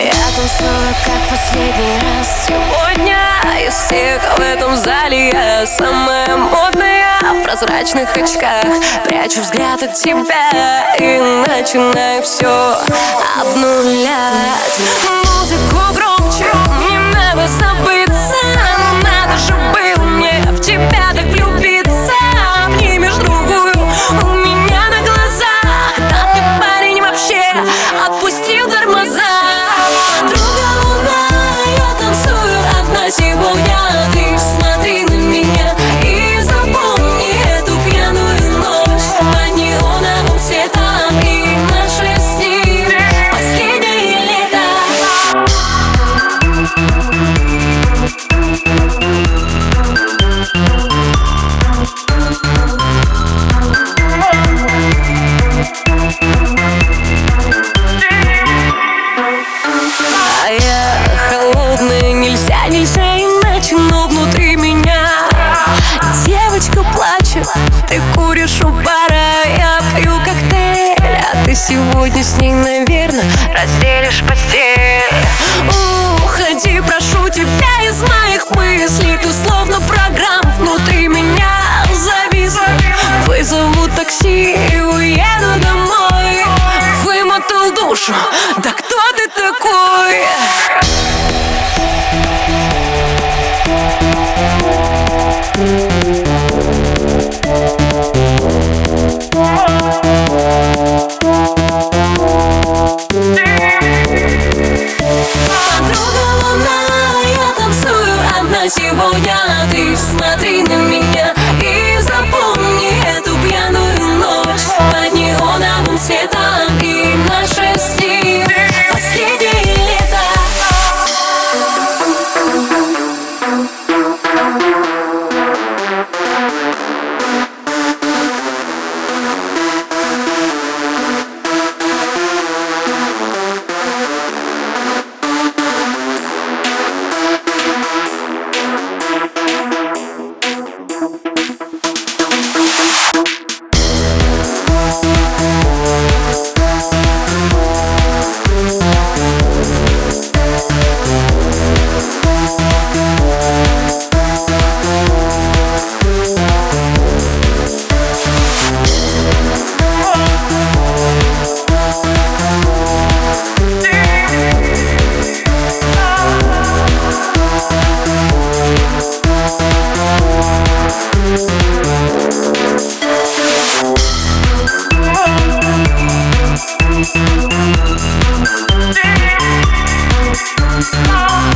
Я танцую как последний раз. Сегодня из всех в этом зале я самая модная В прозрачных очках. Прячу взгляд от тебя И начинаю все обнулять. Музыку громче, не надо забыться Ты куришь у бара, я пью коктейль А ты сегодня с ней, наверное, разделишь постель Уходи, прошу тебя из моих мыслей Ты словно программ внутри меня завис. Вызову такси и уеду домой Вымотал душу, да кто ты такой? thank you посмотри на меня и запомни эту пьяную ночь. Под неоновым светом и Stop.